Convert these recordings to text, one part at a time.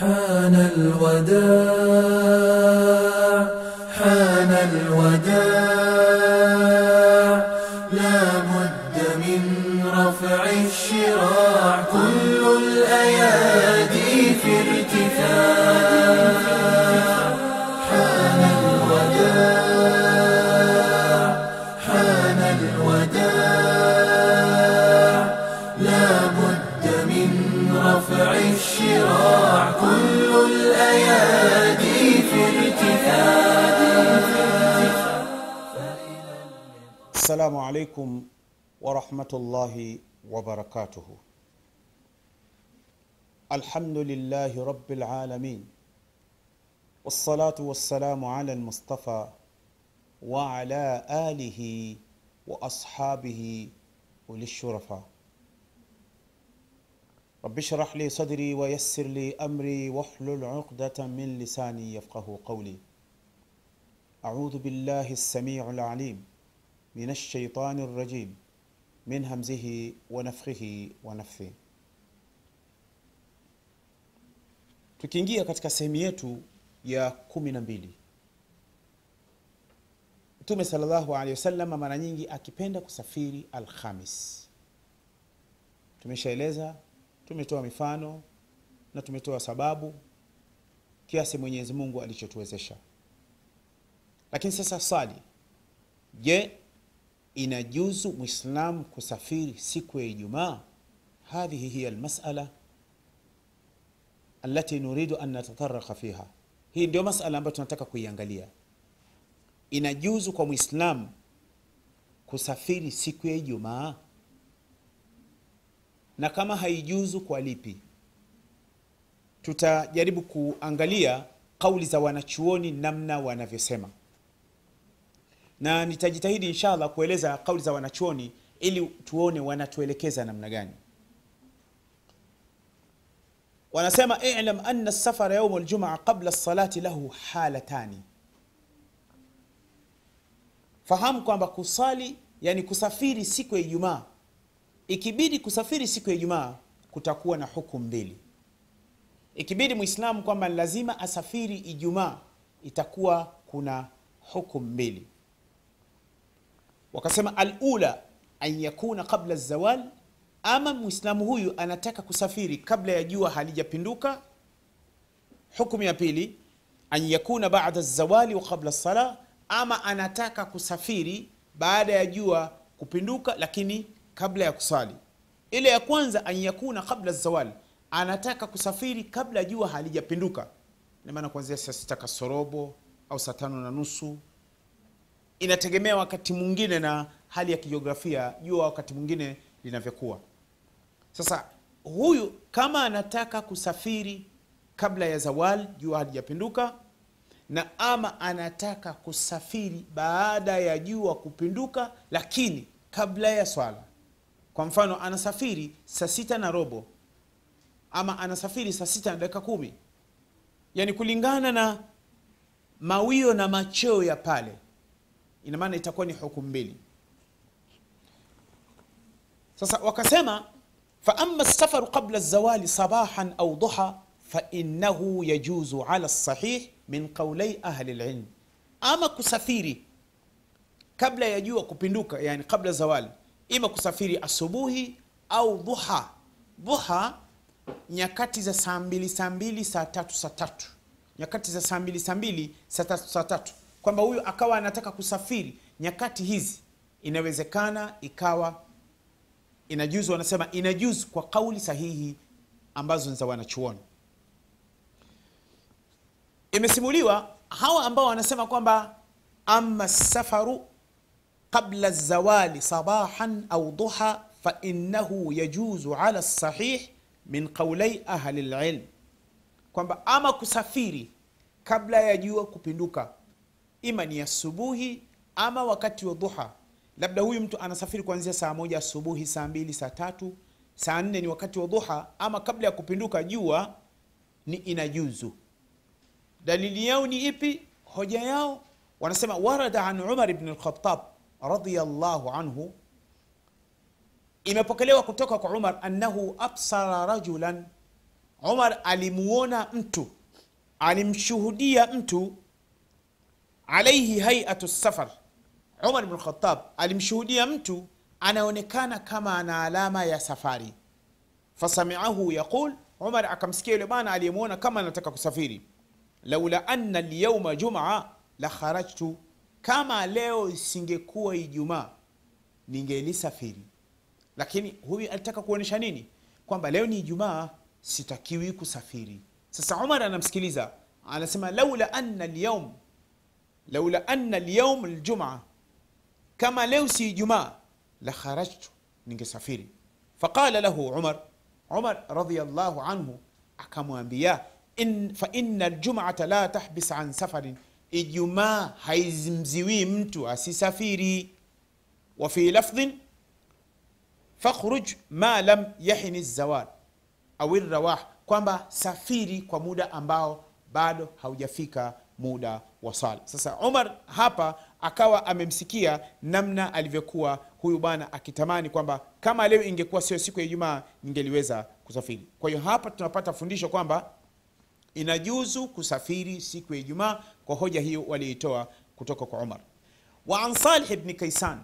حان الوداع حان الوداع. لا بد من رفع الشراع كل الأيادي في ارتفاع حان الوداع حان الوداع. لا بد من رفع الشراع. السلام عليكم ورحمة الله وبركاته. الحمد لله رب العالمين والصلاة والسلام على المصطفى وعلى آله وأصحابه أولي الشرفاء رب اشرح لي صدري ويسر لي أمري واحلل عقدة من لساني يفقه قولي. أعوذ بالله السميع العليم. من الشيطان الرجيم من همزه ونفخه ونفثه tukiingia katika sehemu yetu ya kumi na mbili mtume salllahu alehi wasallam mara nyingi akipenda kusafiri alhamis tumeshaeleza tumetoa mifano na tumetoa sababu kiasi mwenyezi mungu alichotuwezesha lakini sasa swali je inajuzu mwislamu kusafiri siku ya ijumaa? Hadhihi hiya almasala alati nuridu an natataraka fiha. Hii ndio masala ambayo tunataka kuiangalia. Inajuzu kwa mwislamu kusafiri siku ya ijumaa? Na kama haijuzu kwa lipi? Tutajaribu kuangalia kauli za wanachuoni namna wanavyosema na nitajitahidi inshallah kueleza kauli za wanachuoni ili tuone wanatuelekeza namna gani. Wanasema ilam anna safara yaum ljumaa qabla lsalati lahu halatani. Fahamu kwamba kusali yani kusafiri siku ya ijumaa ikibidi kusafiri siku ya ijumaa kutakuwa na hukumu mbili. Ikibidi mwislamu kwamba lazima asafiri ijumaa itakuwa kuna hukumu mbili wakasema alula an yakuna qabla zawal ama mwislamu huyu anataka kusafiri kabla ya jua halijapinduka. Hukumu ya pili an yakuna bada zawali wa qabla sala ama anataka kusafiri baada ya jua kupinduka lakini kabla ya kusali. Ile ya kwanza an yakuna qabla zawal anataka kusafiri kabla jua halijapinduka. Namaana kuanzia saa sita kasorobo au saa tano na nusu inategemea wakati mwingine na hali ya kijiografia jua wakati mwingine linavyokuwa. Sasa huyu kama anataka kusafiri kabla ya zawal jua halijapinduka na ama anataka kusafiri baada ya jua kupinduka lakini kabla ya swala. Kwa mfano anasafiri saa sita na robo ama anasafiri saa sita na dakika kumi. Yani kulingana na mawio na macheo ya pale ina maana itakuwa ni hukumu mbili. Sasa wakasema faama safaru qabla zawali sabahan au duha fainahu yajuzu ala lsahih min qaulai ahli lilm ama kusafiri kabla ya jua kupinduka yani kabla zawali ima kusafiri asubuhi au duha. Duha nyakati za saa mbili saa mbili saa tatu saa tatu. Nyakati za saa mbili saa mbili saa tatu saa tatu kwamba huyu akawa anataka kusafiri. Nyakati hizi inawezekana ikawa inajuzu wanasema inajuzu kwa kauli sahihi ambazo ni za wanachuoni. Imesimuliwa hawa ambao wanasema kwamba ama safaru qabla zawali sabahan au duha fainahu yajuzu ala lsahih min qaulai ahli lilm kwamba ama kusafiri kabla ya jua kupinduka ima ni asubuhi ama wakati wa duha. Labda huyu mtu anasafiri kuanzia saa moja asubuhi saa mbili saa tatu saa nne ni wakati wa duha ama kabla ya kupinduka jua ni inajuzu. Dalili yao ni ipi? Hoja yao? Wanasema warada an umar bni lkhatab radiallahu anhu. Imepokelewa kutoka kwa umar annahu absara rajulan. Umar alimuona mtu alimshuhudia mtu alaihi haiatu safar. Umar bn khatab alimshuhudia mtu anaonekana kama ana alama ya safari. Fasamiahu yaqul. Umar akamsikia yule bwana aliyemwona kama anataka kusafiri. Laula anna lyauma jumaa la kama leo isingekuwa ijumaa ningelisafiri. Lakini huyu alitaka kuonyesha nini? Kwamba leo ni ijumaa sitakiwi kusafiri. Sasa umar anamsikiliza anasema laula anna lyaum لولا أن اليوم الجمعة كما لو سي جمعة لخرجت نجسافيري فقال له عمر عمر رضي الله عنه أكم أنبياء إن فإن الجمعة لا تحبس عن سفر. إجما هيزمزوي متو أسي وفي لفظ فخرج ما لم يحن الزوال. أو الرواح كما سفيري كمودة أمباو بعد هوجفيكا muda wa sala sasa umar hapa akawa amemsikia namna alivyokuwa huyu bwana akitamani kwamba kama leo ingekuwa sio siku ya ijumaa ningeliweza kusafiri. Kwa hiyo hapa tunapata fundisho kwamba inajuzu kusafiri siku ya ijumaa kwa hoja hiyo waliitoa kutoka kwa umar wa salih bni kaisan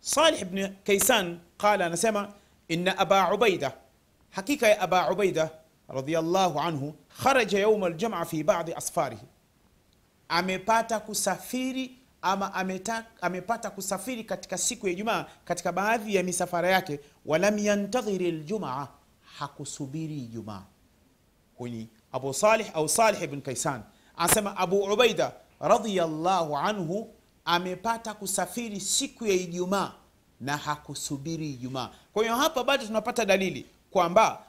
salih bni kaisan qala anasema ina aba ubaida hakika ya aba ubaida radiallahu anhu kharaja yauma aljuma fi badi asfarihi amepata kusafiri ama ameta, amepata kusafiri katika siku ya ijumaa katika baadhi ya misafara yake. Walam yantadhiri ljumaa hakusubiri ijumaa. Huyu abu salih au salih ibn kaisan anasema abu ubaida radiallahu anhu amepata kusafiri siku ya ijumaa na hakusubiri ijumaa. Kwa hiyo hapa bado tunapata dalili kwamba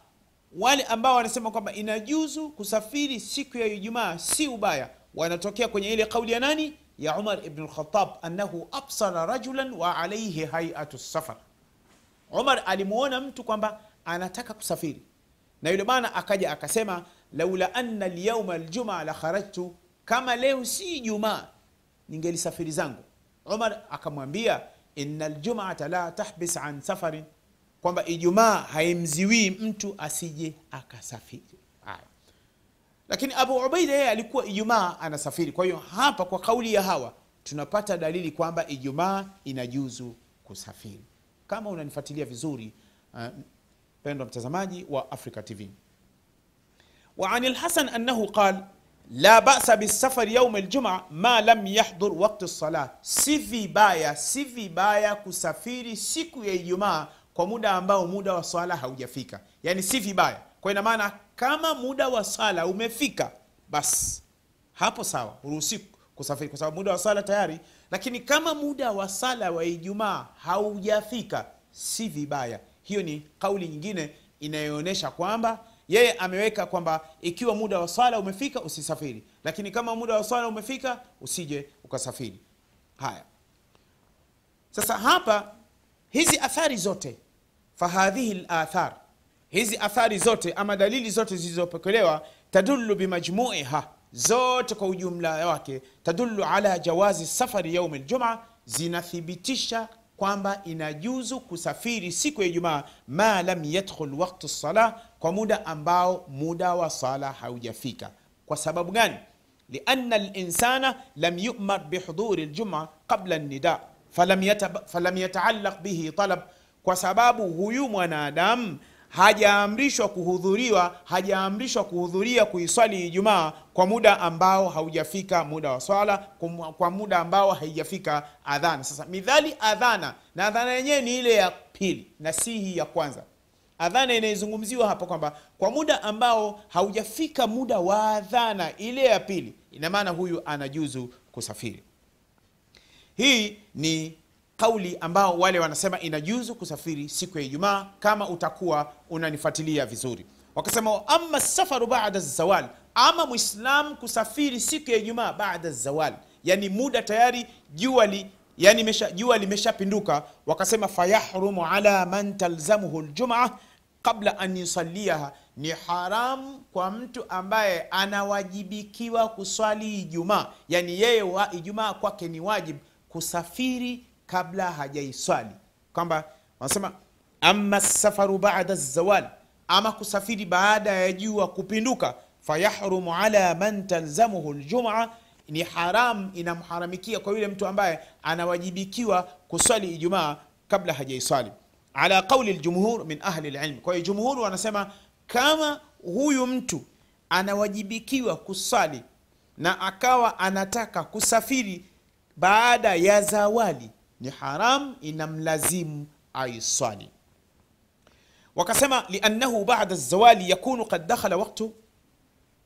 wale ambao wanasema kwamba inajuzu kusafiri siku ya ijumaa si ubaya wanatokea kwenye ile kauli ya nani? Ya umar ibn annahu absara rajulan wa alaihi haiatu safar. Umar alimuona mtu kwamba anataka kusafiri. Na yule bwana akaja akasema laula anna lyauma ljuma la kharajtu kama leo si jumaa ningelisafiri zangu. Umar akamwambia ina ljumata la tahbis an safarin kwamba ijumaa haimziwii mtu asije akasafiri. Haya lakini Abu Ubaida yeye alikuwa Ijumaa anasafiri. Kwa hiyo hapa kwa kauli ya hawa tunapata dalili kwamba Ijumaa inajuzu kusafiri. Kama unanifuatilia vizuri, eh, uh, pendwa mtazamaji wa Africa TV. Wa anil Hasan annahu qal la ba'sa bisafari yaum aljum'a ma lam yahdhur waqti as-salah, si vibaya, si vibaya kusafiri siku ya Ijumaa kwa muda ambao muda wa swala haujafika, yani vibaya kwa ina maana kama muda wa sala umefika basi hapo sawa uruhusi kusafiri kwa sababu muda wa sala tayari. Lakini kama muda wa sala wa ijumaa haujafika si vibaya. Hiyo ni kauli nyingine inayoonyesha kwamba yeye ameweka kwamba ikiwa muda wa swala umefika usisafiri. Lakini kama muda wa swala umefika usije ukasafiri. Haya. Sasa hapa hizi athari zote fahadhihi lathar hizi athari zote ama dalili zote zilizopokelewa tadullu bimajmuiha zote kwa ujumla wake tadullu ala jawazi safari yaumi ljuma zinathibitisha kwamba inajuzu kusafiri siku ya ijumaa ma lam yadkhul waktu sala kwa muda ambao muda wa sala haujafika. Kwa sababu gani? Lianna linsana lam yumar bihuduri ljuma qabla nida falam, yata, falam yataallaq bihi talab. Kwa sababu huyu mwanadamu hajaamrishwa kuhudhuriwa hajaamrishwa kuhudhuria kuiswali ijumaa kwa muda ambao haujafika muda wa swala kwa muda ambao haijafika adhana. Sasa midhali adhana na adhana yenyewe ni ile ya pili na si hii ya kwanza. Adhana inayezungumziwa hapa kwamba kwa muda ambao haujafika muda wa adhana ile ya pili ina maana huyu anajuzu kusafiri. Hii ni kauli ambao wale wanasema inajuzu kusafiri siku ya ijumaa kama utakuwa unanifuatilia vizuri. Wakasema ama safaru bada zawal ama mwislam kusafiri siku ya ijumaa bada zawal. Yani muda tayari jua yani jua limeshapinduka. Wakasema fayahrumu ala man talzamuhu ljumaa qabla an yusaliaha ni haramu kwa mtu ambaye anawajibikiwa kuswali ijumaa. Yani yeye ijumaa kwake ni wajib kusafiri kabla hajaiswali kwamba wanasema ama safaru bada zawal ama kusafiri baada ya jua kupinduka fayahrumu ala man talzamuhu ljuma ni haram inamharamikia kwa yule mtu ambaye anawajibikiwa kuswali ijumaa kabla hajaiswali ala qauli ljumhur min ahli lilmi. kwa hiyo jumhur wanasema kama huyu mtu anawajibikiwa kuswali na akawa anataka kusafiri baada ya zawali ni haram inamlazimu aiswali. Wakasema liannahu bada zawali yakunu kad dakhala waktu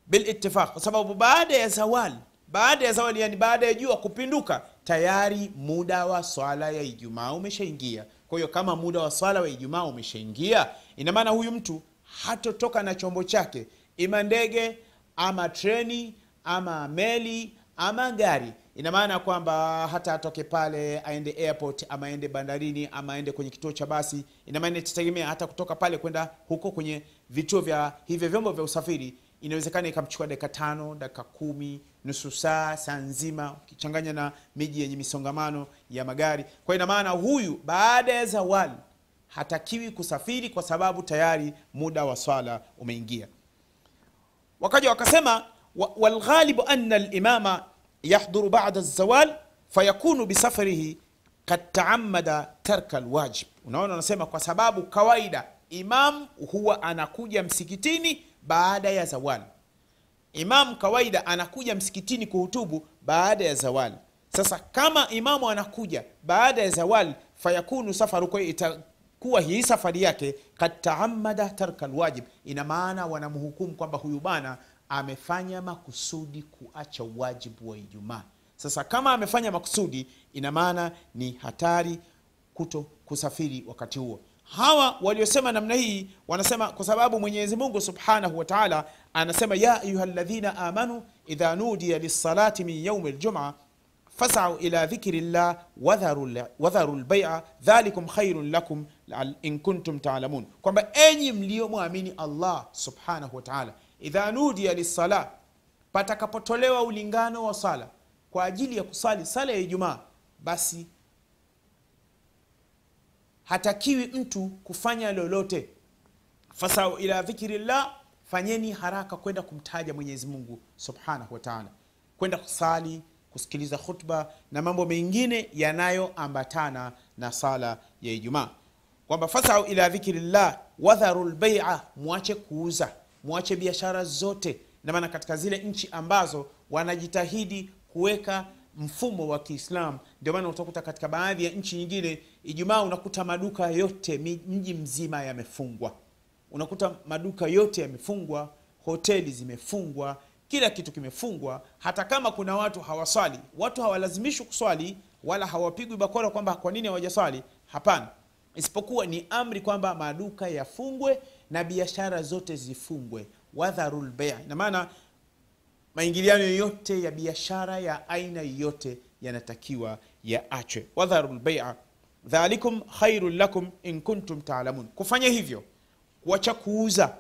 bilittifaq kwa sababu baada ya zawali baada ya zawali yani baada ya jua kupinduka tayari muda wa swala ya ijumaa umeshaingia. Kwa hiyo kama muda wa swala wa ijumaa umeshaingia ina maana huyu mtu hatotoka na chombo chake. Ima ndege ama treni ama meli ama gari ina maana kwamba hata atoke pale aende airport ama aende bandarini ama aende kwenye kituo cha basi ina maana itategemea hata kutoka pale kwenda huko kwenye vituo vya hivyo vyombo vya usafiri inawezekana ikamchukua dakika tano dakika kumi nusu saa saa nzima ukichanganya na miji yenye misongamano ya magari. Kwa ina maana huyu baada ya zawali hatakiwi kusafiri kwa sababu tayari muda wa swala umeingia. Wakaja wakasema wa- walghalibu anna limama yahduru bada zawal fayakunu bisafarihi kad taamada tarka lwajib unaona wanasema kwa sababu kawaida imam huwa anakuja msikitini baada ya zawali imam kawaida anakuja msikitini kuhutubu baada ya zawali sasa kama imamu anakuja baada ya zawali fayakunu safaru kwa itakuwa hii safari yake kad taamada tarka lwajib ina maana wanamhukumu kwamba huyu bana amefanya makusudi kuacha wajibu wa ijumaa. Sasa kama amefanya makusudi ina maana ni hatari kuto kusafiri wakati huo. Hawa waliosema namna hii wanasema kwa sababu mwenyezi mungu subhanahu wa taala anasema ya ayuha ladhina amanu idha nudiya lissalati min yaumi ljuma fasau ila dhikri llah wadharu lbaia dhalikum khairun lakum in kuntum talamun. Kwamba enyi mliomwamini allah subhanahu wa taala idha nudiya lissala patakapotolewa ulingano wa sala kwa ajili ya kusali sala ya ijumaa basi hatakiwi mtu kufanya lolote. Fasau ila dhikrillah fanyeni haraka kwenda kumtaja mwenyezi mungu subhanahu wa taala. Kwenda kusali kusikiliza khutba na mambo mengine yanayoambatana na sala ya ijumaa. Kwamba fasau ila dhikrillah wadharu lbaia mwache kuuza mwache biashara zote. Na maana katika zile nchi ambazo wanajitahidi kuweka mfumo wa kiislam ndio maana utakuta katika baadhi ya nchi nyingine ijumaa unakuta maduka yote mji mzima yamefungwa. Unakuta maduka yote yamefungwa hoteli zimefungwa kila kitu kimefungwa. Hata kama kuna watu hawaswali watu hawalazimishwi kuswali wala hawapigwi bakora kwamba kwa nini hawajaswali hapana isipokuwa ni amri kwamba maduka yafungwe na biashara zote zifungwe. Wadharu lbea ina maana maingiliano yoyote ya biashara ya aina yoyote yanatakiwa yaachwe. Wadharu lbeia dhalikum khairun lakum in kuntum taalamun kufanya hivyo kuacha kuuza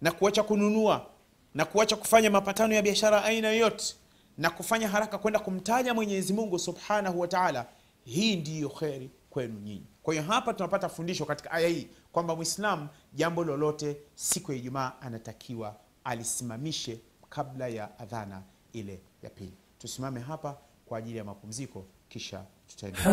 na kuacha kununua na kuacha kufanya mapatano ya biashara aina yoyote na kufanya haraka kwenda kumtaja mwenyezi mungu subhanahu wa taala hii ndiyo kheri kwenu nyinyi. Kwa hiyo hapa tunapata fundisho katika aya hii kwamba Mwislamu jambo lolote siku ya ijumaa anatakiwa alisimamishe kabla ya adhana ile ya pili. Tusimame hapa kwa ajili ya mapumziko kisha tutaendelea